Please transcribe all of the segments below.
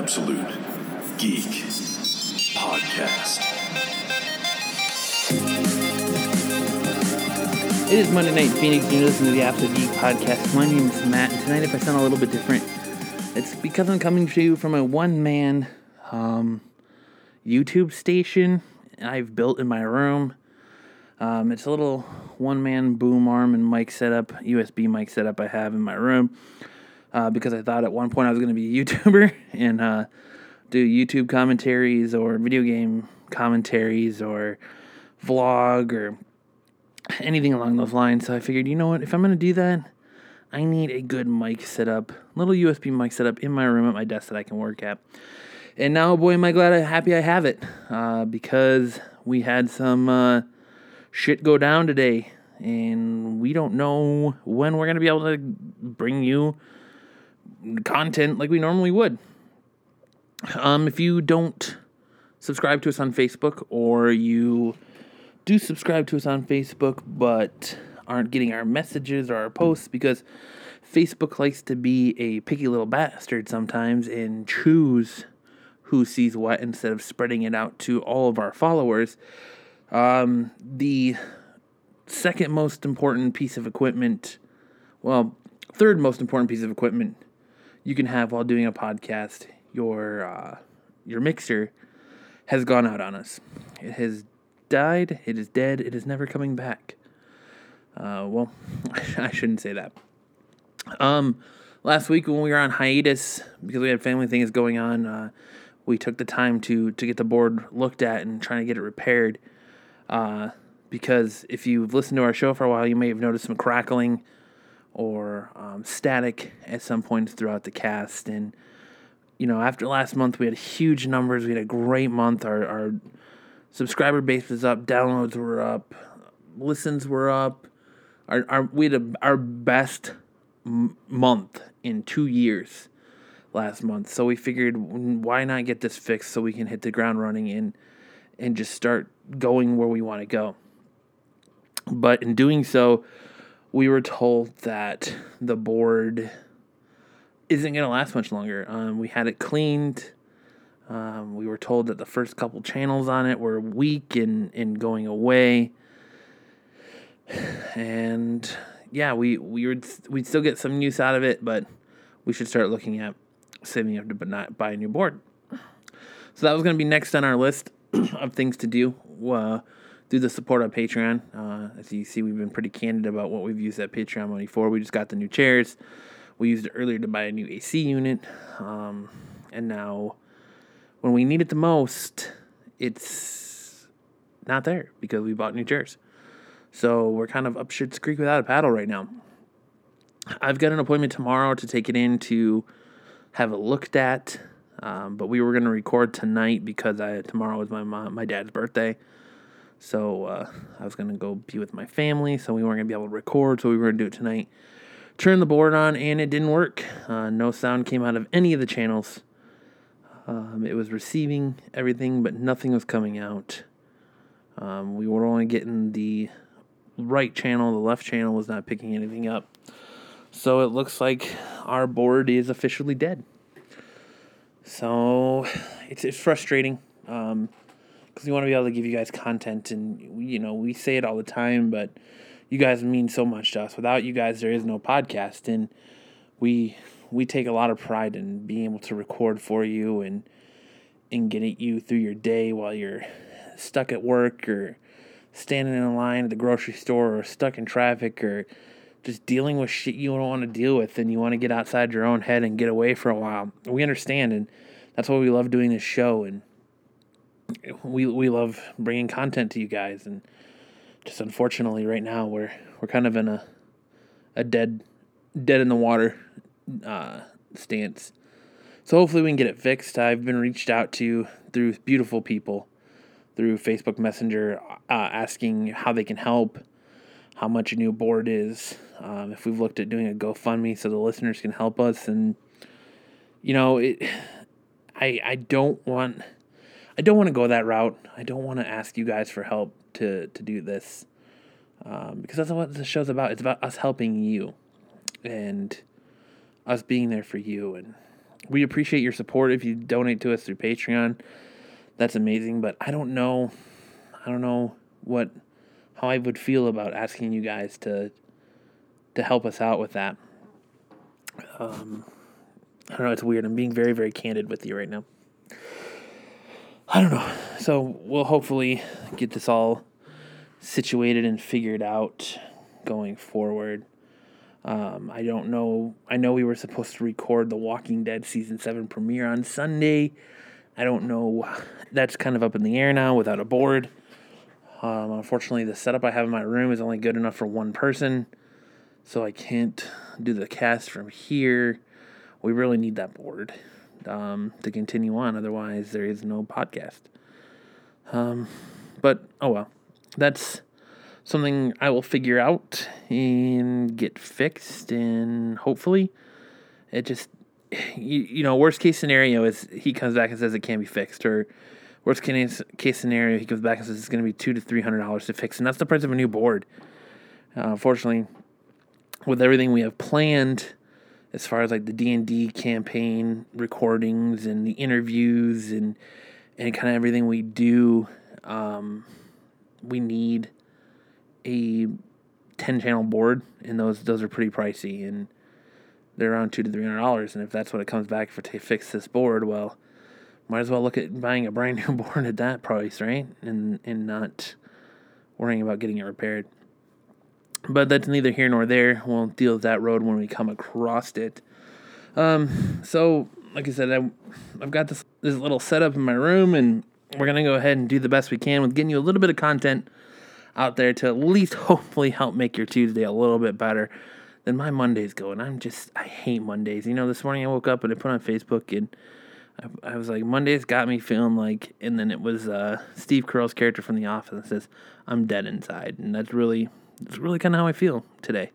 Absolute Geek Podcast. It is Monday night, Phoenix. You listen to the Absolute Geek Podcast. My name is Matt, and tonight, if I sound a little bit different, it's because I'm coming to you from a one-man um, YouTube station I've built in my room. Um, it's a little one-man boom arm and mic setup, USB mic setup I have in my room. Uh, because I thought at one point I was going to be a YouTuber and uh, do YouTube commentaries or video game commentaries or vlog or anything along those lines. So I figured, you know what, if I'm going to do that, I need a good mic setup, little USB mic setup in my room at my desk that I can work at. And now, boy, am I glad, I'm happy I have it uh, because we had some uh, shit go down today, and we don't know when we're going to be able to bring you content like we normally would. Um, if you don't subscribe to us on Facebook or you do subscribe to us on Facebook but aren't getting our messages or our posts because Facebook likes to be a picky little bastard sometimes and choose who sees what instead of spreading it out to all of our followers. Um, the second most important piece of equipment, well, third most important piece of equipment you can have while doing a podcast, your uh, your mixer has gone out on us. It has died. It is dead. It is never coming back. Uh, well, I shouldn't say that. Um, last week when we were on hiatus because we had family things going on, uh, we took the time to to get the board looked at and trying to get it repaired. Uh, because if you've listened to our show for a while, you may have noticed some crackling or um, static at some points throughout the cast. And, you know, after last month, we had huge numbers. We had a great month. Our, our subscriber base was up, downloads were up, listens were up. Our, our, we had a, our best m- month in two years last month. So we figured, why not get this fixed so we can hit the ground running and, and just start going where we want to go. But in doing so, we were told that the board isn't going to last much longer. Um, we had it cleaned. Um, we were told that the first couple channels on it were weak and, and going away. And yeah, we we would we'd still get some use out of it, but we should start looking at saving up to not buy a new board. So that was going to be next on our list of things to do. Uh, do the support on Patreon. Uh, as you see, we've been pretty candid about what we've used that Patreon money for. We just got the new chairs. We used it earlier to buy a new AC unit. Um, and now, when we need it the most, it's not there because we bought new chairs. So we're kind of up shit's creek without a paddle right now. I've got an appointment tomorrow to take it in to have it looked at. Um, but we were going to record tonight because I, tomorrow was my mom, my dad's birthday. So uh, I was gonna go be with my family, so we weren't gonna be able to record. So we were gonna do it tonight. Turn the board on, and it didn't work. Uh, no sound came out of any of the channels. Um, it was receiving everything, but nothing was coming out. Um, we were only getting the right channel. The left channel was not picking anything up. So it looks like our board is officially dead. So it's, it's frustrating. Um, because we want to be able to give you guys content and you know we say it all the time but you guys mean so much to us. Without you guys there is no podcast. And we we take a lot of pride in being able to record for you and and getting you through your day while you're stuck at work or standing in a line at the grocery store or stuck in traffic or just dealing with shit you don't want to deal with and you want to get outside your own head and get away for a while. We understand and that's why we love doing this show. And we we love bringing content to you guys, and just unfortunately, right now we're we're kind of in a a dead dead in the water uh, stance. So hopefully we can get it fixed. I've been reached out to through beautiful people through Facebook Messenger uh, asking how they can help, how much a new board is, um, if we've looked at doing a GoFundMe so the listeners can help us, and you know it. I I don't want I don't want to go that route. I don't want to ask you guys for help to to do this um, because that's what the show's about. It's about us helping you and us being there for you. And we appreciate your support if you donate to us through Patreon. That's amazing, but I don't know I don't know what how I would feel about asking you guys to to help us out with that. Um, I don't know. It's weird. I'm being very, very candid with you right now. I don't know. So we'll hopefully get this all situated and figured out going forward. Um, I don't know. I know we were supposed to record the Walking Dead season seven premiere on Sunday. I don't know. That's kind of up in the air now without a board. Um, unfortunately, the setup I have in my room is only good enough for one person, so I can't do the cast from here. We really need that board um, to continue on. Otherwise, there is no podcast. Um, but oh well, that's something I will figure out and get fixed, and hopefully, it just you, you know worst case scenario is he comes back and says it can't be fixed, or worst case case scenario he comes back and says it's going to be two to three hundred dollars to fix, and that's the price of a new board. Uh, unfortunately, with everything we have planned as far as like the D&D campaign recordings and the interviews and and kind of everything we do um, we need a 10 channel board and those those are pretty pricey and they're around 2 to 300 dollars and if that's what it comes back for to fix this board well might as well look at buying a brand new board at that price right? And and not worrying about getting it repaired but that's neither here nor there. We'll deal with that road when we come across it. Um, so, like I said, I, I've got this this little setup in my room, and we're gonna go ahead and do the best we can with getting you a little bit of content out there to at least hopefully help make your Tuesday a little bit better than my Monday's going. I'm just I hate Mondays. You know, this morning I woke up and I put on Facebook and I, I was like, Mondays got me feeling like, and then it was uh, Steve Carell's character from The Office that says, "I'm dead inside," and that's really it's really kind of how I feel today.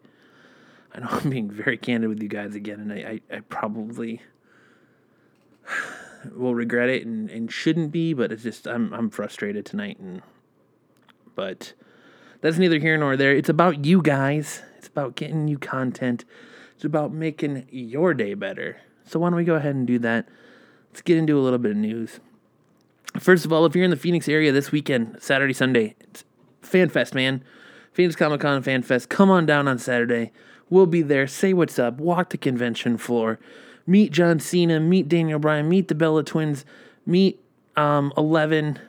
I know I'm being very candid with you guys again, and I, I, I probably will regret it and, and shouldn't be, but it's just I'm I'm frustrated tonight and but that's neither here nor there. It's about you guys. It's about getting you content. It's about making your day better. So why don't we go ahead and do that? Let's get into a little bit of news. First of all, if you're in the Phoenix area this weekend, Saturday, Sunday, it's FanFest, man. Phoenix Comic Con Fan Fest. Come on down on Saturday. We'll be there. Say what's up. Walk the convention floor. Meet John Cena. Meet Daniel Bryan. Meet the Bella Twins. Meet um, Eleven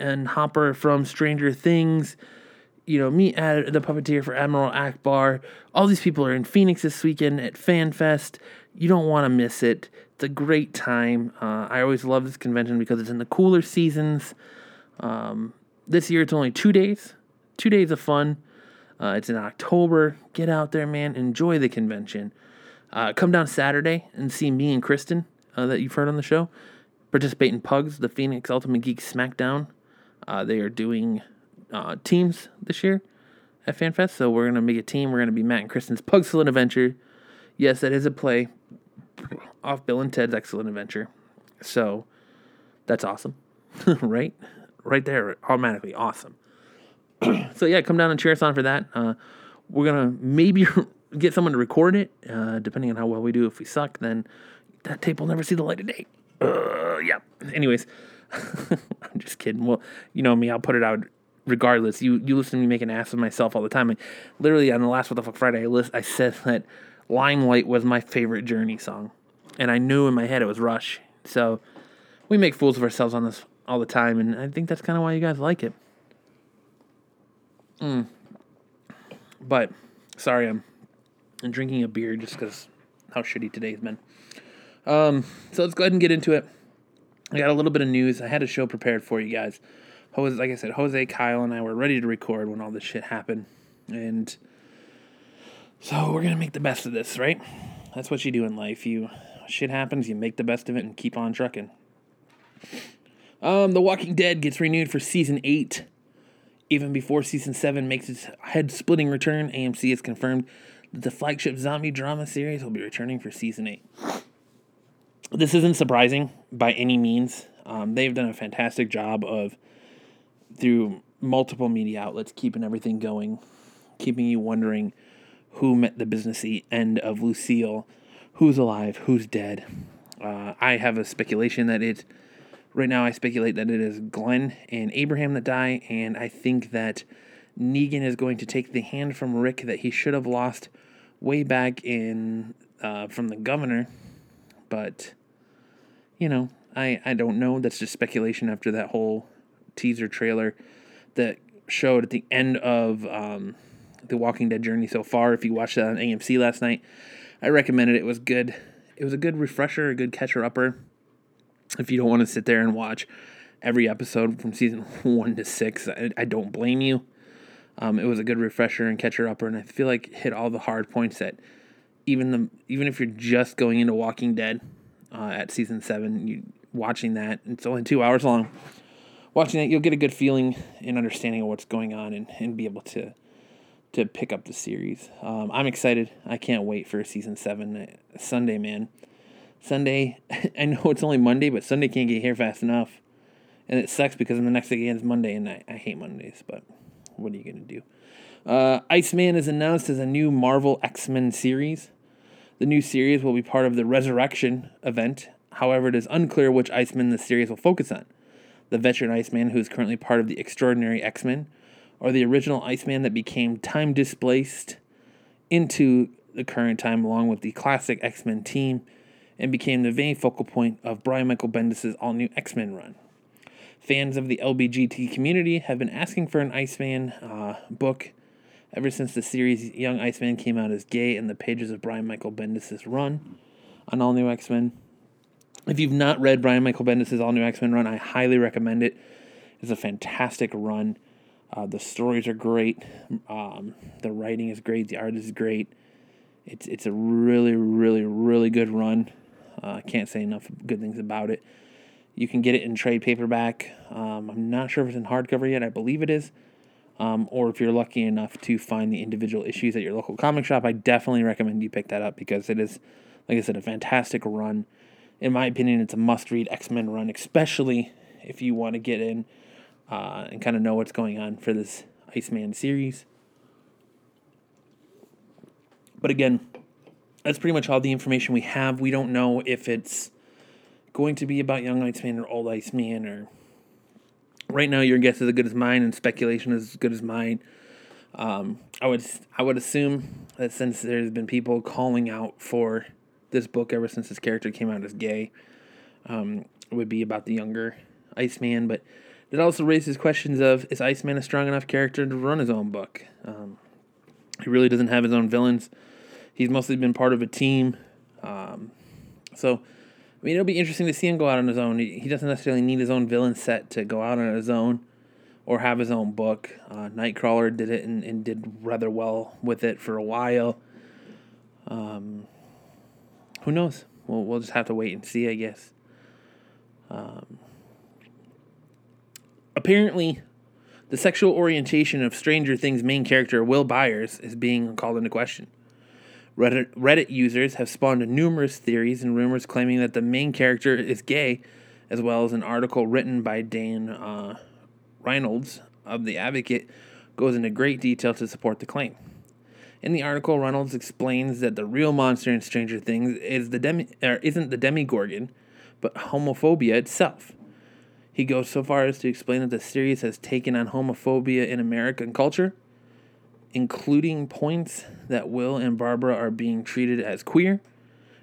and Hopper from Stranger Things. You know, meet Ad- the puppeteer for Admiral Ackbar. All these people are in Phoenix this weekend at Fan Fest. You don't want to miss it. It's a great time. Uh, I always love this convention because it's in the cooler seasons. Um, this year it's only two days, two days of fun. Uh, it's in October. Get out there, man. Enjoy the convention. Uh, come down Saturday and see me and Kristen uh, that you've heard on the show. Participate in Pugs, the Phoenix Ultimate Geek SmackDown. Uh, they are doing uh, teams this year at FanFest, so we're gonna make a team. We're gonna be Matt and Kristen's Pug Excellent Adventure. Yes, that is a play off Bill and Ted's Excellent Adventure. So that's awesome, right? Right there, automatically awesome. so yeah, come down and cheer us on for that. Uh, we're gonna maybe get someone to record it, uh, depending on how well we do. If we suck, then that tape will never see the light of day. Uh, yeah. Anyways, I'm just kidding. Well, you know me, I'll put it out regardless. You you listen to me make an ass of myself all the time. Literally on the last What the Fuck Friday, I, list, I said that Limelight was my favorite Journey song, and I knew in my head it was Rush. So we make fools of ourselves on this all the time, and I think that's kind of why you guys like it. Mm. But sorry, I'm, I'm drinking a beer just because how shitty today's been. Um, so let's go ahead and get into it. I got a little bit of news. I had a show prepared for you guys. Jose, like I said, Jose, Kyle, and I were ready to record when all this shit happened, and so we're gonna make the best of this, right? That's what you do in life. You shit happens, you make the best of it, and keep on trucking. Um, The Walking Dead gets renewed for season eight. Even before season 7 makes its head splitting return, AMC has confirmed that the flagship zombie drama series will be returning for season 8. This isn't surprising by any means. Um, they've done a fantastic job of, through multiple media outlets, keeping everything going, keeping you wondering who met the businessy end of Lucille, who's alive, who's dead. Uh, I have a speculation that it, right now, I speculate that it is Glenn and Abraham that die, and I think that Negan is going to take the hand from Rick that he should have lost way back in uh, from the governor. But, you know, I, I don't know. That's just speculation after that whole teaser trailer that showed at the end of um, the Walking Dead journey so far. If you watched that on AMC last night, I recommended it. It was good. It was a good refresher, a good catcher upper. If you don't want to sit there and watch every episode from season one to six, I, I don't blame you. Um, it was a good refresher and catcher upper, and I feel like hit all the hard points that even the even if you're just going into Walking Dead uh, at season seven, you watching that it's only two hours long. Watching that, you'll get a good feeling and understanding of what's going on, and, and be able to to pick up the series. Um, I'm excited. I can't wait for season seven Sunday, man. Sunday. I know it's only Monday, but Sunday can't get here fast enough, and it sucks because the next day again is Monday, and I, I hate Mondays, but what are you going to do? Uh, Iceman is announced as a new Marvel X Men series. The new series will be part of the Resurrection event. However, it is unclear which Iceman the series will focus on. The veteran Iceman, who is currently part of the Extraordinary X Men, or the original Iceman that became time displaced into the current time along with the classic X Men team and became the main focal point of Brian Michael Bendis' all new X Men run. Fans of the LBGT community have been asking for an Iceman uh, book ever since the series Young Iceman came out as gay in the pages of Brian Michael Bendis' run on All New X Men. If you've not read Brian Michael Bendis' All New X Men run, I highly recommend it. It's a fantastic run. Uh, the stories are great. Um, the writing is great. The art is great. It's it's a really really really good run. I uh, can't say enough good things about it. You can get it in trade paperback. Um, I'm not sure if it's in hardcover yet. I believe it is. Um, or if you're lucky enough to find the individual issues at your local comic shop, I definitely recommend you pick that up because it is, like I said, a fantastic run. In my opinion, it's a must read X Men run, especially if you want to get in uh, and kind of know what's going on for this Iceman series. But again, that's pretty much all the information we have. We don't know if it's going to be about Young Iceman or Old Iceman or right now your guess is as good as mine and speculation is as good as mine. Um, I would I would assume that since there's been people calling out for this book ever since this character came out as gay, um, would be about the younger Iceman. But it also raises questions of is Iceman a strong enough character to run his own book? Um, he really doesn't have his own villains. He's mostly been part of a team. Um, so I mean, it'll be interesting to see him go out on his own. He doesn't necessarily need his own villain set to go out on his own or have his own book. Uh, Nightcrawler did it and, and did rather well with it for a while. Um, who knows? We'll, we'll just have to wait and see, I guess. Um, apparently, the sexual orientation of Stranger Things main character Will Byers is being called into question. Reddit, Reddit users have spawned numerous theories and rumors claiming that the main character is gay, as well as an article written by Dan uh, Reynolds of The Advocate goes into great detail to support the claim. In the article, Reynolds explains that the real monster in Stranger Things is the demi, or isn't the Demogorgon, but homophobia itself. He goes so far as to explain that the series has taken on homophobia in American culture including points that Will and Barbara are being treated as queer,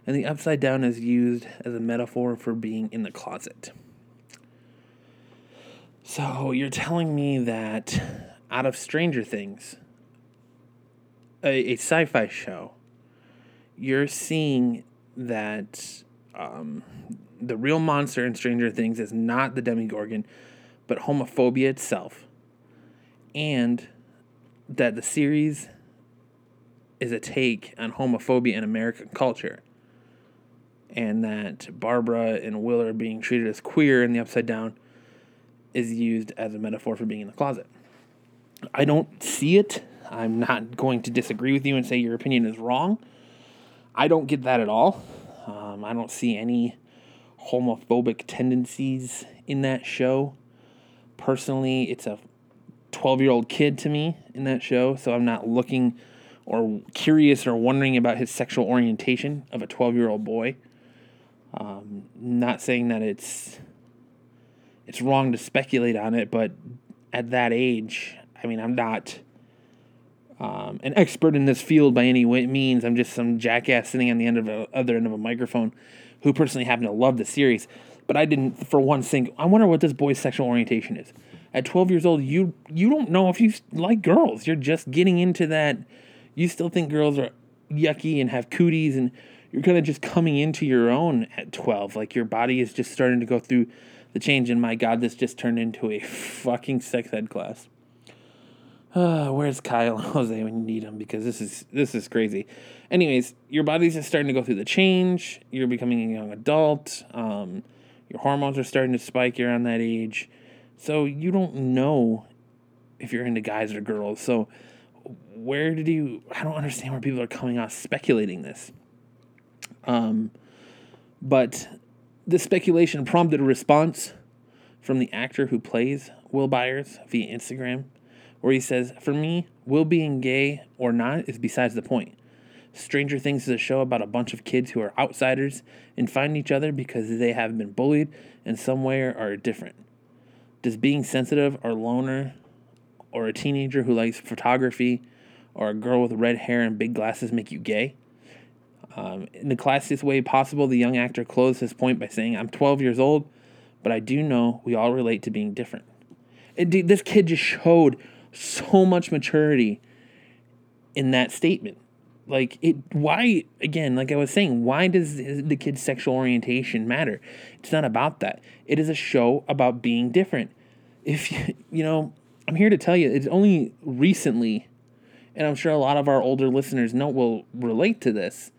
and the upside down is used as a metaphor for being in the closet. So you're telling me that out of Stranger Things, a, a sci fi show, you're seeing that um, the real monster in Stranger Things is not the Demogorgon, but homophobia itself. And that the series is a take on homophobia in American culture. And that Barbara and Will are being treated as queer in the upside down is used as a metaphor for being in the closet. I don't see it. I'm not going to disagree with you and say your opinion is wrong. I don't get that at all. Um, I don't see any homophobic tendencies in that show. Personally, it's a 12 year old kid to me in that show, so I'm not looking or curious or wondering about his sexual orientation of a 12 year old boy. Um, not saying that it's it's wrong to speculate on it, but at that age, I mean, I'm not um, an expert in this field by any means. I'm just some jackass sitting on the end of a, other end of a microphone who personally happen to love the series. But I didn't, for one, think, I wonder what this boy's sexual orientation is. At 12 years old, you you don't know if you like girls. You're just getting into that. You still think girls are yucky and have cooties, and you're kind of just coming into your own at 12. Like your body is just starting to go through the change. And my God, this just turned into a fucking sex ed class. Uh, where's Kyle and Jose when you need them? Because this is this is crazy. Anyways, your body's just starting to go through the change. You're becoming a young adult. Um, your hormones are starting to spike. You're that age, so you don't know if you're into guys or girls. So where did you? I don't understand where people are coming off speculating this. Um, but the speculation prompted a response from the actor who plays Will Byers via Instagram, where he says, For me, Will being gay or not is besides the point. Stranger Things is a show about a bunch of kids who are outsiders and find each other because they have been bullied in some way or are different. Does being sensitive or loner or a teenager who likes photography or a girl with red hair and big glasses make you gay? Um, in the classiest way possible, the young actor closed his point by saying, I'm 12 years old, but I do know we all relate to being different. It, this kid just showed so much maturity in that statement. Like, it, why, again, like I was saying, why does the kid's sexual orientation matter? It's not about that. It is a show about being different. If, you you know, I'm here to tell you, it's only recently, and I'm sure a lot of our older listeners know will relate to this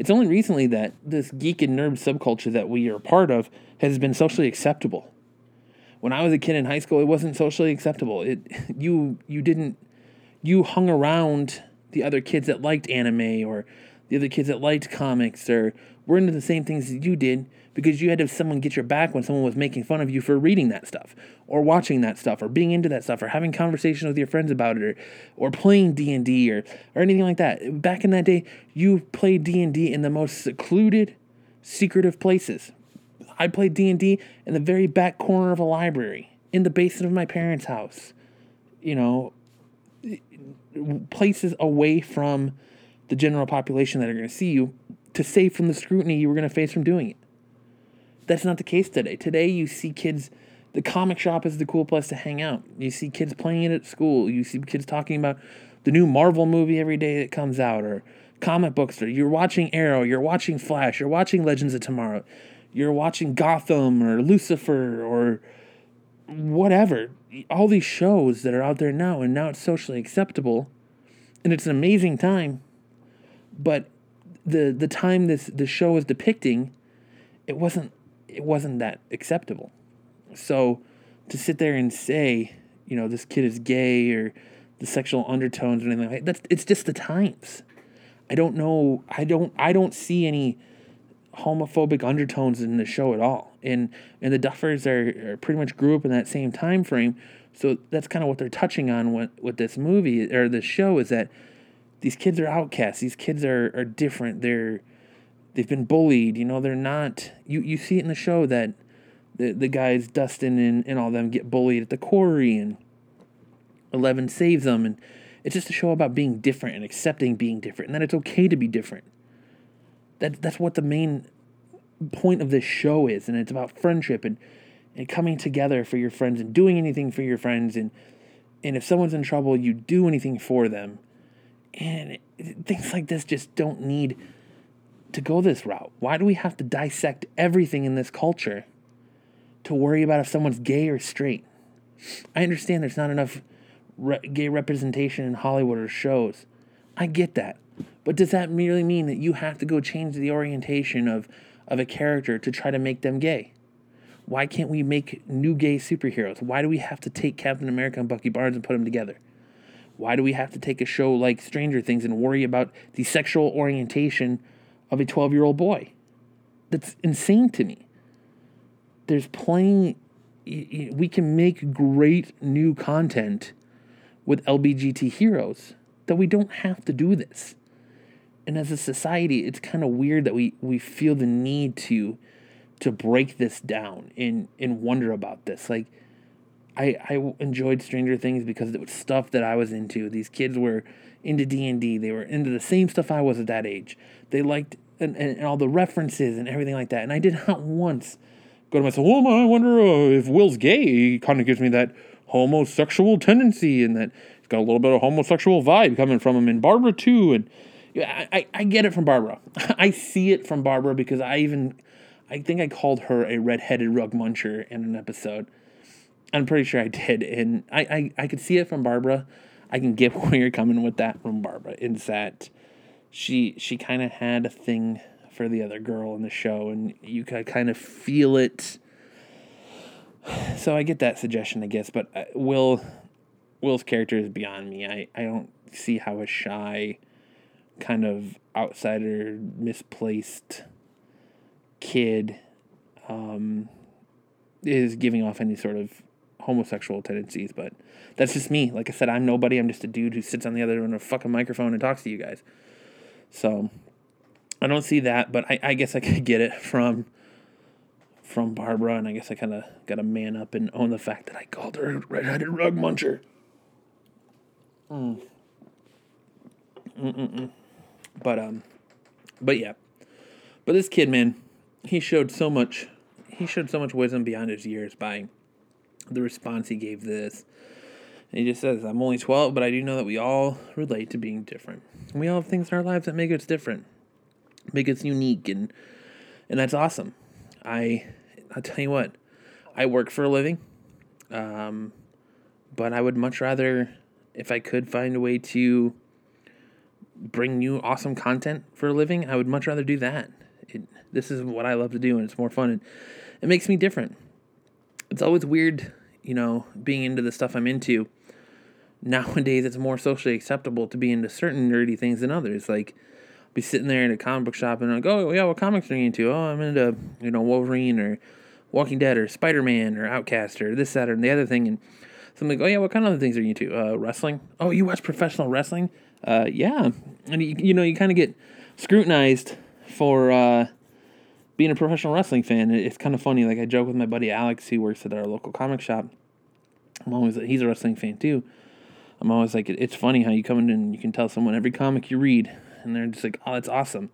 it's only recently that this geek and nerd subculture that we are part of has been socially acceptable. When I was a kid in high school, it wasn't socially acceptable. It you you didn't you hung around the other kids that liked anime or the other kids that liked comics or were into the same things that you did because you had to have someone get your back when someone was making fun of you for reading that stuff or watching that stuff or being into that stuff or having conversations with your friends about it or, or playing D&D or, or anything like that. Back in that day, you played D&D in the most secluded, secretive places. I played D&D in the very back corner of a library, in the basement of my parents' house. You know, places away from the general population that are going to see you to save from the scrutiny you were going to face from doing it. That's not the case today. Today, you see kids. The comic shop is the cool place to hang out. You see kids playing it at school. You see kids talking about the new Marvel movie every day that comes out, or comic books. Or you're watching Arrow. You're watching Flash. You're watching Legends of Tomorrow. You're watching Gotham or Lucifer or whatever. All these shows that are out there now, and now it's socially acceptable, and it's an amazing time. But the the time this the show is depicting, it wasn't it wasn't that acceptable. So to sit there and say, you know, this kid is gay or the sexual undertones or anything like that, that's it's just the times. I don't know I don't I don't see any homophobic undertones in the show at all. And and the Duffers are, are pretty much grew up in that same time frame. So that's kind of what they're touching on with, with this movie or this show is that these kids are outcasts. These kids are, are different. They're they've been bullied. You know, they're not. You you see it in the show that the the guys Dustin and, and all them get bullied at the quarry, and Eleven saves them, and it's just a show about being different and accepting being different, and that it's okay to be different. That that's what the main point of this show is, and it's about friendship and and coming together for your friends and doing anything for your friends and and if someone's in trouble, you do anything for them. And things like this just don't need to go this route? Why do we have to dissect everything in this culture to worry about if someone's gay or straight? I understand there's not enough re- gay representation in Hollywood or shows. I get that. But does that merely mean that you have to go change the orientation of, of a character to try to make them gay? Why can't we make new gay superheroes? Why do we have to take Captain America and Bucky Barnes and put them together? Why do we have to take a show like Stranger Things and worry about the sexual orientation of a 12 year old boy. That's insane to me. There's plenty, we can make great new content with LBGT heroes that we don't have to do this. And as a society, it's kind of weird that we, we feel the need to to break this down and and wonder about this. Like I I enjoyed Stranger Things because it was stuff that I was into. These kids were into D and D. They were into the same stuff I was at that age. They liked and, and, and all the references and everything like that. And I did not once go to myself, well, I wonder uh, if Will's gay. He kind of gives me that homosexual tendency and that he's got a little bit of homosexual vibe coming from him. And Barbara too. And yeah, I, I get it from Barbara. I see it from Barbara because I even, I think I called her a redheaded rug muncher in an episode. I'm pretty sure I did. And I, I, I could see it from Barbara. I can get where you're coming with that from Barbara. It's that she she kind of had a thing for the other girl in the show, and you could kind of feel it. So I get that suggestion, I guess, but uh, Will Will's character is beyond me. I, I don't see how a shy, kind of outsider, misplaced kid um, is giving off any sort of homosexual tendencies, but that's just me. Like I said, I'm nobody. I'm just a dude who sits on the other end of a fucking microphone and talks to you guys. So I don't see that, but I, I guess I could get it from from Barbara, and I guess I kind of got to man up and own the fact that I called her a red-headed rug muncher. Mm. Mm-mm-mm. But um, but yeah, but this kid, man, he showed so much. He showed so much wisdom beyond his years by the response he gave this. He just says, "I'm only 12, but I do know that we all relate to being different. We all have things in our lives that make us different, make us unique, and and that's awesome. I I'll tell you what, I work for a living, um, but I would much rather, if I could find a way to bring you awesome content for a living, I would much rather do that. It, this is what I love to do, and it's more fun, and it makes me different. It's always weird, you know, being into the stuff I'm into. Nowadays, it's more socially acceptable to be into certain nerdy things than others. Like, be sitting there in a comic book shop and like, oh yeah, what comics are you into? Oh, I'm into you know Wolverine or Walking Dead or Spider Man or Outcast or this, that, or the other thing. And so I'm like, oh yeah, what kind of other things are you into? Uh, wrestling? Oh, you watch professional wrestling? Uh, yeah. And you, you know, you kind of get scrutinized for uh, being a professional wrestling fan. It's kind of funny. Like I joke with my buddy Alex, who works at our local comic shop. I'm always he's a wrestling fan too. I'm always like, it's funny how you come in and you can tell someone every comic you read, and they're just like, oh, that's awesome.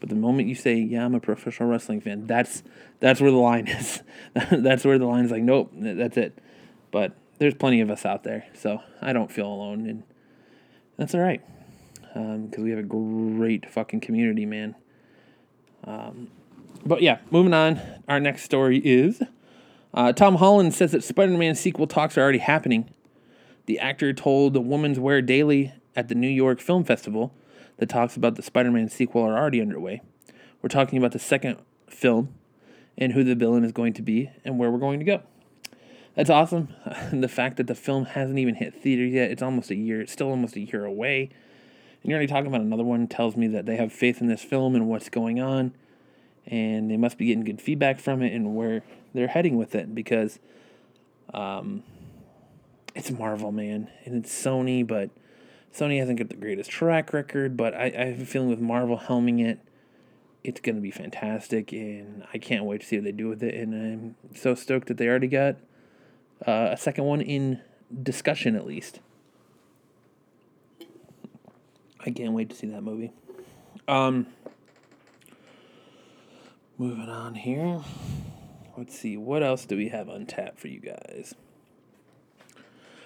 But the moment you say, "Yeah, I'm a professional wrestling fan," that's that's where the line is. that's where the line is like, "Nope, that's it." But there's plenty of us out there, so I don't feel alone, and that's all right because um, we have a great fucking community, man. Um, but yeah, moving on. Our next story is uh, Tom Holland says that Spider-Man sequel talks are already happening. The actor told the Women's Wear Daily at the New York Film Festival that talks about the Spider Man sequel are already underway. We're talking about the second film and who the villain is going to be and where we're going to go. That's awesome. the fact that the film hasn't even hit theaters yet, it's almost a year, it's still almost a year away. And you're already talking about another one tells me that they have faith in this film and what's going on. And they must be getting good feedback from it and where they're heading with it because um, it's Marvel, man. And it's Sony, but Sony hasn't got the greatest track record, but I, I have a feeling with Marvel helming it, it's going to be fantastic, and I can't wait to see what they do with it. And I'm so stoked that they already got uh, a second one in discussion, at least. I can't wait to see that movie. Um, moving on here. Let's see, what else do we have on tap for you guys?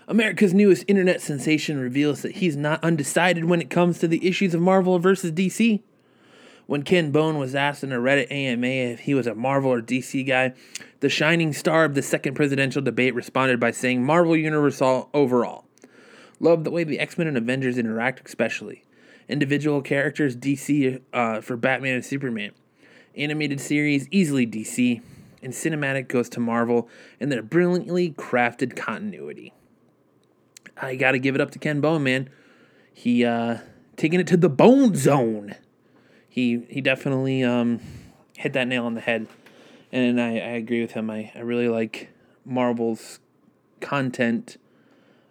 America's newest internet sensation reveals that he's not undecided when it comes to the issues of Marvel versus DC. When Ken Bone was asked in a Reddit AMA if he was a Marvel or DC guy, the shining star of the second presidential debate responded by saying Marvel Universe overall. Love the way the X Men and Avengers interact, especially. Individual characters, DC uh, for Batman and Superman. Animated series, easily DC. And cinematic goes to Marvel and their brilliantly crafted continuity. I got to give it up to Ken Bone, man. He uh, taking it to the bone zone. He he definitely um, hit that nail on the head, and I, I agree with him. I, I really like Marvel's content.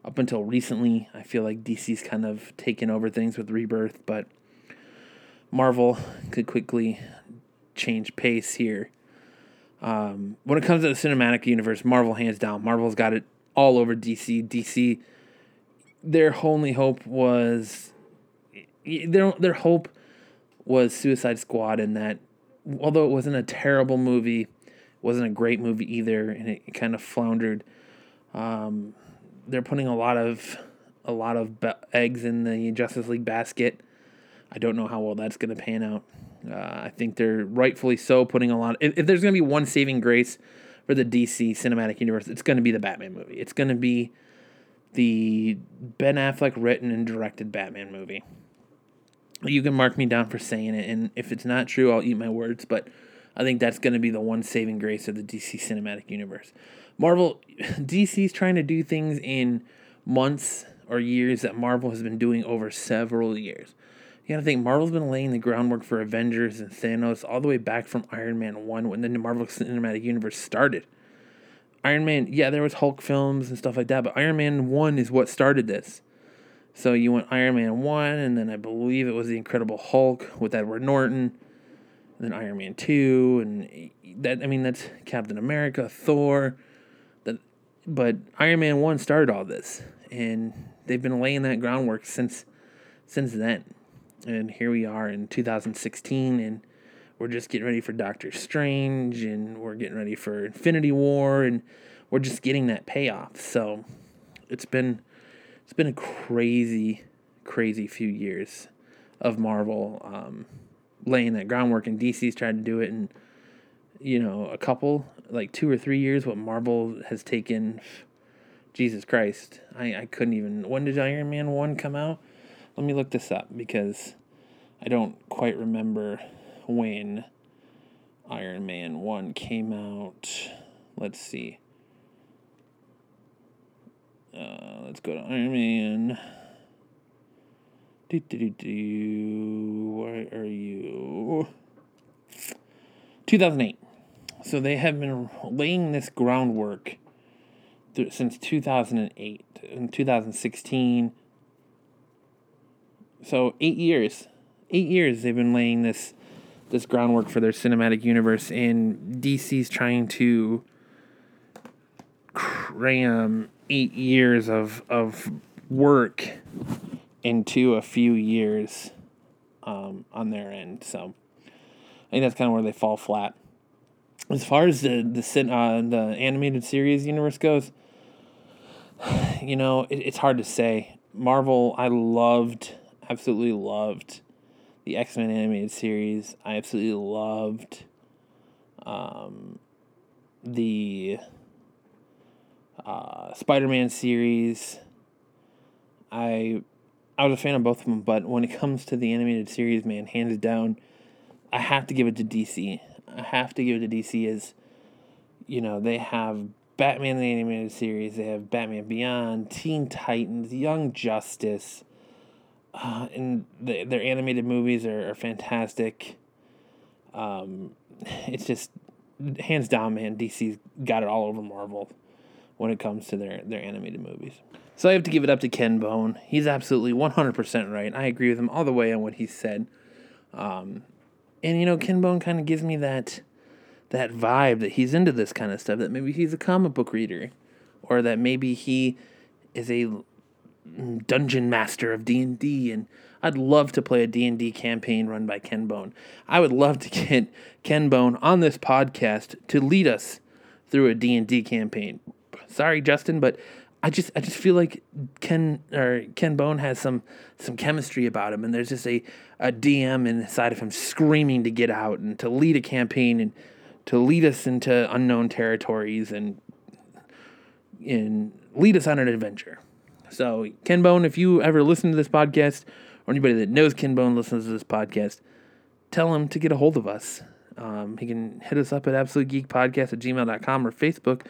Up until recently, I feel like DC's kind of taken over things with Rebirth, but Marvel could quickly change pace here. Um, when it comes to the cinematic universe, Marvel hands down. Marvel's got it all over DC. DC, their only hope was their their hope was Suicide Squad, and that although it wasn't a terrible movie, wasn't a great movie either, and it, kind of floundered. Um, they're putting a lot of a lot of be- eggs in the Justice League basket. I don't know how well that's going to pan out. Uh, I think they're rightfully so putting a lot. If, if there's going to be one saving grace for the DC cinematic universe, it's going to be the Batman movie. It's going to be the Ben Affleck written and directed Batman movie. You can mark me down for saying it, and if it's not true, I'll eat my words. But I think that's going to be the one saving grace of the DC cinematic universe. Marvel, DC's trying to do things in months or years that Marvel has been doing over several years. You gotta think Marvel's been laying the groundwork for Avengers and Thanos all the way back from Iron Man 1 when the Marvel Cinematic Universe started. Iron Man, yeah, there was Hulk films and stuff like that, but Iron Man 1 is what started this. So you went Iron Man 1, and then I believe it was The Incredible Hulk with Edward Norton, then Iron Man 2, and that, I mean, that's Captain America, Thor. That, but Iron Man 1 started all this, and they've been laying that groundwork since since then. And here we are in 2016, and we're just getting ready for Doctor Strange, and we're getting ready for Infinity War, and we're just getting that payoff. So it's been it's been a crazy, crazy few years of Marvel um, laying that groundwork, and DC's tried to do it in you know a couple like two or three years. What Marvel has taken Jesus Christ. I, I couldn't even. When did Iron Man 1 come out? Let me look this up because I don't quite remember when Iron Man 1 came out. Let's see. Uh, let's go to Iron Man. Do, do, do, do. Where are you? 2008. So they have been laying this groundwork since 2008 and 2016. So eight years, eight years they've been laying this this groundwork for their cinematic universe, and DC's trying to cram eight years of of work into a few years um, on their end. So I think that's kind of where they fall flat. As far as the the uh, the animated series universe goes, you know, it, it's hard to say. Marvel, I loved, absolutely loved the X Men animated series. I absolutely loved um, the uh, Spider Man series. I I was a fan of both of them, but when it comes to the animated series, man, hands down, I have to give it to DC. I have to give it to DC as you know they have Batman the Animated Series. They have Batman Beyond, Teen Titans, Young Justice, uh, and the, their animated movies are, are fantastic. Um, it's just hands down, man. DC's got it all over Marvel when it comes to their their animated movies. So I have to give it up to Ken Bone. He's absolutely one hundred percent right. I agree with him all the way on what he said. Um, and you know, Ken Bone kind of gives me that that vibe that he's into this kind of stuff. That maybe he's a comic book reader, or that maybe he is a dungeon master of D and I'd love to play a D and D campaign run by Ken Bone. I would love to get Ken Bone on this podcast to lead us through a D and D campaign. Sorry, Justin, but I just I just feel like Ken or Ken Bone has some some chemistry about him, and there's just a a DM inside of him screaming to get out and to lead a campaign and to lead us into unknown territories and and lead us on an adventure. So, Ken Bone, if you ever listen to this podcast, or anybody that knows Ken Bone listens to this podcast, tell him to get a hold of us. Um, he can hit us up at absolutegeekpodcast at gmail.com or Facebook.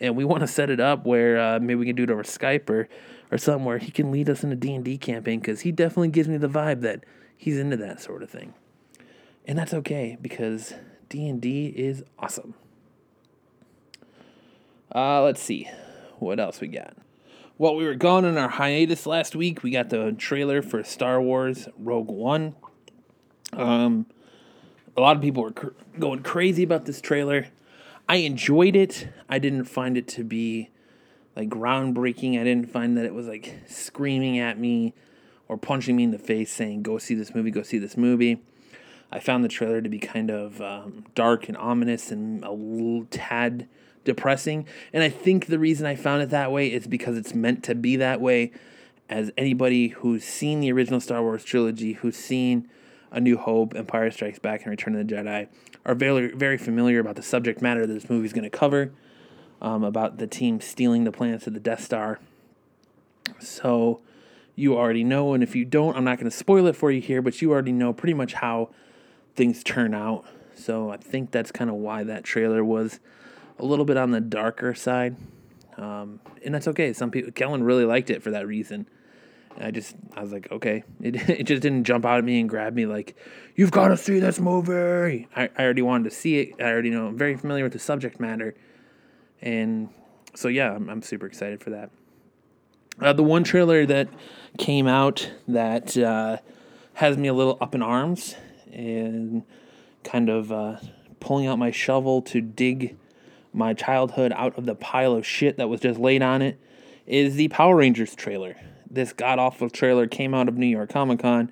And we want to set it up where uh, maybe we can do it over Skype or, or something where he can lead us in a D&D campaign because he definitely gives me the vibe that he's into that sort of thing. And that's okay because D&D is awesome. Uh, let's see. What else we got? While we were gone on our hiatus last week, we got the trailer for Star Wars Rogue One. Um, a lot of people were cr- going crazy about this trailer. I enjoyed it. I didn't find it to be like groundbreaking. I didn't find that it was like screaming at me or punching me in the face saying, go see this movie, go see this movie. I found the trailer to be kind of um, dark and ominous and a little tad depressing. And I think the reason I found it that way is because it's meant to be that way. As anybody who's seen the original Star Wars trilogy, who's seen A New Hope, Empire Strikes Back, and Return of the Jedi, are very, very familiar about the subject matter that this movie is going to cover um, about the team stealing the planets of the Death Star. So you already know, and if you don't, I'm not going to spoil it for you here, but you already know pretty much how things turn out. So I think that's kind of why that trailer was a little bit on the darker side. Um, and that's okay. Some people, Kellen really liked it for that reason. I just, I was like, okay. It, it just didn't jump out at me and grab me like, you've got to see this movie. I, I already wanted to see it. I already know, I'm very familiar with the subject matter. And so, yeah, I'm, I'm super excited for that. Uh, the one trailer that came out that uh, has me a little up in arms and kind of uh, pulling out my shovel to dig my childhood out of the pile of shit that was just laid on it is the Power Rangers trailer. This god awful trailer came out of New York Comic Con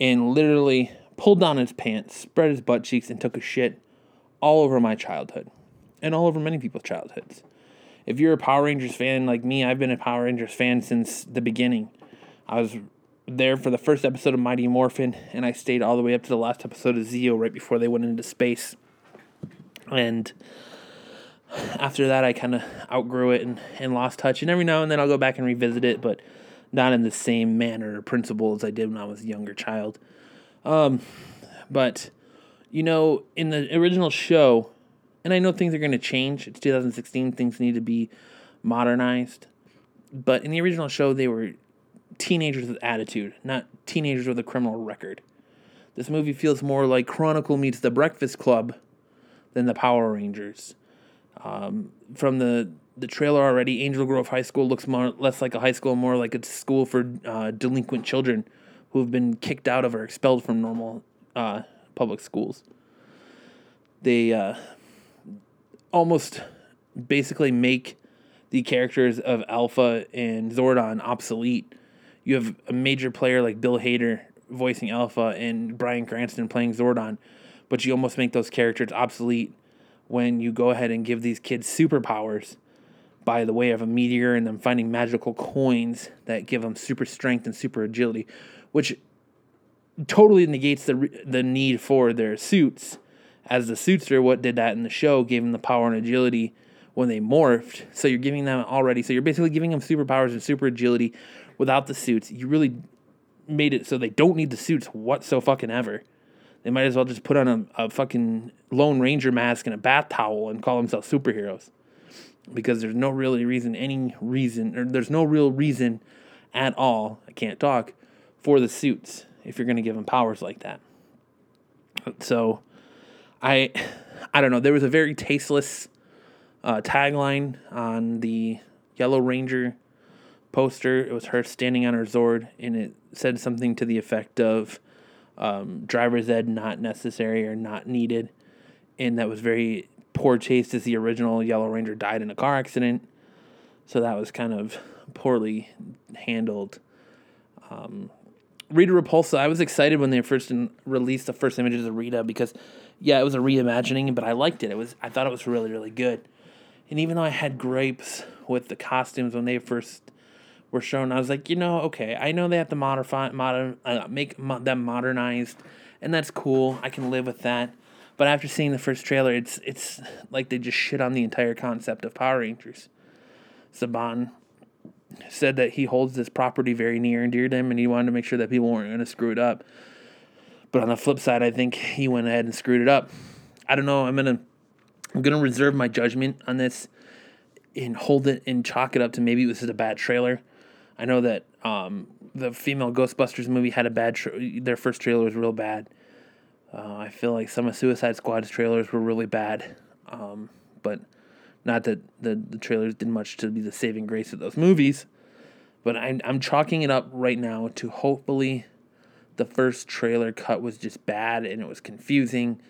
and literally pulled down his pants, spread his butt cheeks, and took a shit all over my childhood and all over many people's childhoods. If you're a Power Rangers fan like me, I've been a Power Rangers fan since the beginning. I was there for the first episode of Mighty Morphin, and I stayed all the way up to the last episode of Zeo right before they went into space. And after that, I kind of outgrew it and, and lost touch. And every now and then I'll go back and revisit it, but not in the same manner or principle as I did when I was a younger child. Um, but, you know, in the original show, and I know things are going to change. It's 2016, things need to be modernized. But in the original show, they were teenagers with attitude, not teenagers with a criminal record. This movie feels more like Chronicle meets The Breakfast Club than the Power Rangers. Um, from the the trailer already, Angel Grove High School looks more less like a high school, more like a school for uh, delinquent children who have been kicked out of or expelled from normal uh, public schools. They uh, almost basically make the characters of Alpha and Zordon obsolete you have a major player like Bill Hader voicing Alpha and Bryan Cranston playing Zordon, but you almost make those characters obsolete when you go ahead and give these kids superpowers by the way of a meteor and them finding magical coins that give them super strength and super agility, which totally negates the the need for their suits. As the suitster, what did that in the show gave them the power and agility when they morphed. So you're giving them already. So you're basically giving them superpowers and super agility without the suits. You really made it so they don't need the suits whatsoever. They might as well just put on a, a fucking Lone Ranger mask and a bath towel and call themselves superheroes. Because there's no really reason, any reason, or there's no real reason at all, I can't talk, for the suits if you're going to give them powers like that. So, I, I don't know. There was a very tasteless uh, tagline on the Yellow Ranger poster. It was her standing on her Zord, and it said something to the effect of um, driver's ed not necessary or not needed. And that was very poor taste as the original Yellow Ranger died in a car accident. So that was kind of poorly handled. Um, Rita Repulsa, I was excited when they first released the first images of Rita because, yeah, it was a reimagining, but I liked it. It was I thought it was really really good. And even though I had gripes with the costumes when they first were shown, I was like, you know, okay, I know they have to modify, modern, uh, make mo- them modernized, and that's cool. I can live with that. But after seeing the first trailer, it's it's like they just shit on the entire concept of Power Rangers. Saban said that he holds this property very near and dear to him, and he wanted to make sure that people weren't going to screw it up. But on the flip side, I think he went ahead and screwed it up. I don't know. I'm gonna I'm gonna reserve my judgment on this and hold it and chalk it up to maybe this is a bad trailer. I know that um, the female Ghostbusters movie had a bad. Tra- their first trailer was real bad. Uh, I feel like some of Suicide Squad's trailers were really bad, um, but not that the the trailers did much to be the saving grace of those movies. But I'm I'm chalking it up right now to hopefully the first trailer cut was just bad and it was confusing,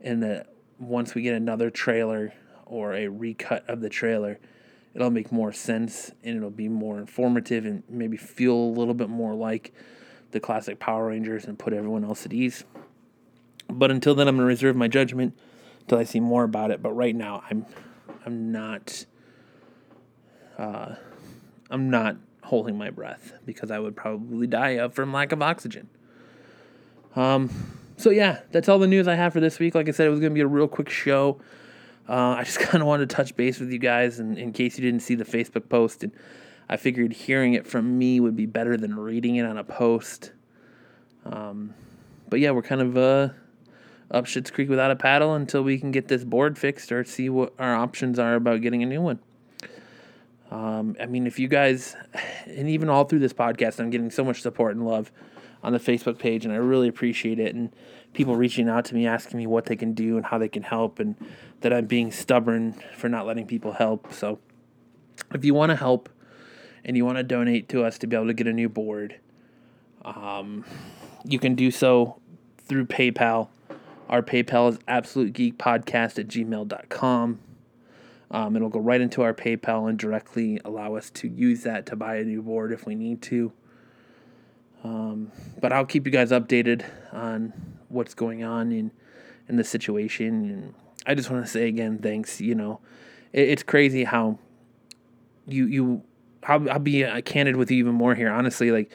and that once we get another trailer, or a recut of the trailer, it'll make more sense and it'll be more informative and maybe feel a little bit more like the classic Power Rangers and put everyone else at ease. But until then, I'm gonna reserve my judgment until I see more about it. But right now, I'm I'm not uh, I'm not holding my breath because I would probably die of from lack of oxygen. Um, so yeah, that's all the news I have for this week. Like I said, it was gonna be a real quick show. Uh, I just kind of wanted to touch base with you guys, and in case you didn't see the Facebook post, and I figured hearing it from me would be better than reading it on a post. Um, but yeah, we're kind of uh, up Shit's Creek without a paddle until we can get this board fixed or see what our options are about getting a new one. Um, I mean, if you guys, and even all through this podcast, I'm getting so much support and love on the Facebook page, and I really appreciate it. And people reaching out to me, asking me what they can do and how they can help, and that I'm being stubborn for not letting people help. So, if you want to help and you want to donate to us to be able to get a new board, um, you can do so through PayPal. Our PayPal is absolutegeekpodcast at gmail.com. Um, it'll go right into our PayPal and directly allow us to use that to buy a new board if we need to. Um, but I'll keep you guys updated on what's going on in in the situation. And I just want to say again, thanks. You know, it, it's crazy how you you I'll, I'll be uh, candid with you even more here. Honestly, like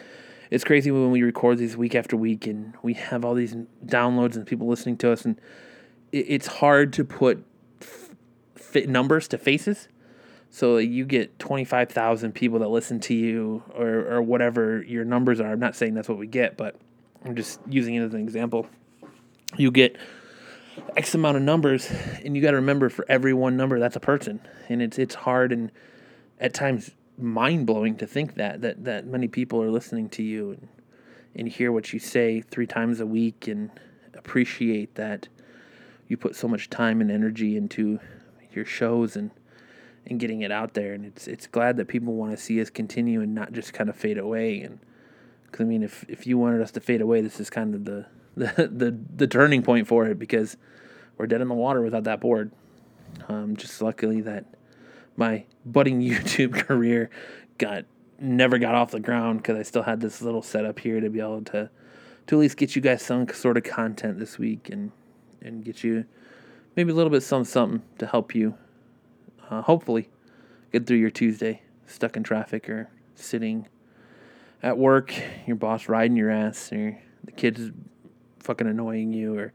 it's crazy when we record these week after week and we have all these downloads and people listening to us, and it, it's hard to put fit numbers to faces. So you get 25,000 people that listen to you or, or whatever your numbers are. I'm not saying that's what we get, but I'm just using it as an example. You get X amount of numbers, and you got to remember for every one number, that's a person. And it's, it's hard and at times mind blowing to think that, that, that many people are listening to you and, and hear what you say three times a week and appreciate that you put so much time and energy into your shows and and getting it out there. And it's it's glad that people want to see us continue and not just kind of fade away. And because I mean, if if you wanted us to fade away, this is kind of the the the, the turning point for it because we're dead in the water without that board. Um, just luckily that my budding YouTube career got never got off the ground because I still had this little setup here to be able to to at least get you guys some sort of content this week and and get you maybe a little bit some something to help you uh, hopefully get through your Tuesday stuck in traffic or sitting at work, your boss riding your ass, or the kids fucking annoying you, or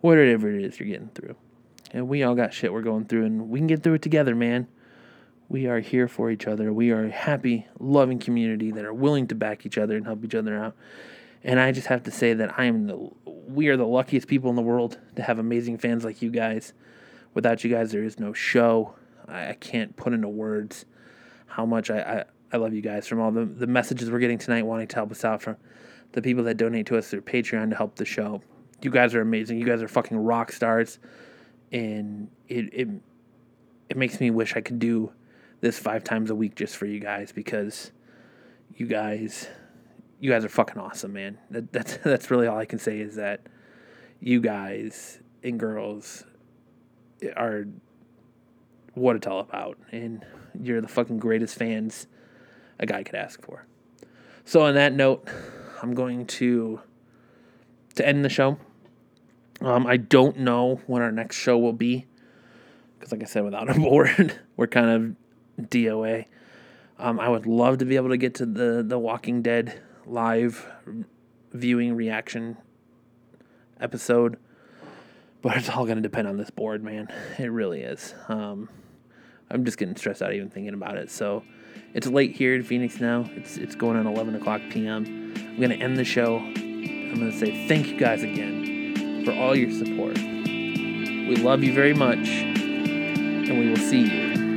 whatever it is you're getting through. And we all got shit we're going through, and we can get through it together, man. We are here for each other. We are a happy, loving community that are willing to back each other and help each other out. And I just have to say that I am the we are the luckiest people in the world to have amazing fans like you guys. Without you guys, there is no show. I, I can't put into words how much I, I, I love you guys from all the, the messages we're getting tonight wanting to help us out from the people that donate to us through Patreon to help the show. You guys are amazing. You guys are fucking rock stars. And it, it it makes me wish I could do this five times a week just for you guys because you guys you guys are fucking awesome, man. That, that's that's really all I can say is that you guys and girls are what it's all about, and you're the fucking greatest fans a guy could ask for. So on that note, I'm going to to end the show. Um, I don't know when our next show will be because, like I said, without a board, we're kind of DOA. Um, I would love to be able to get to the the Walking Dead live viewing reaction episode. But it's all going to depend on this board, man. It really is. Um, I'm just getting stressed out even thinking about it. So it's late here in Phoenix now. It's it's going on 11 o'clock p.m. I'm to end the show. I'm to say thank you guys again for all your support. We love you very much, and we will see you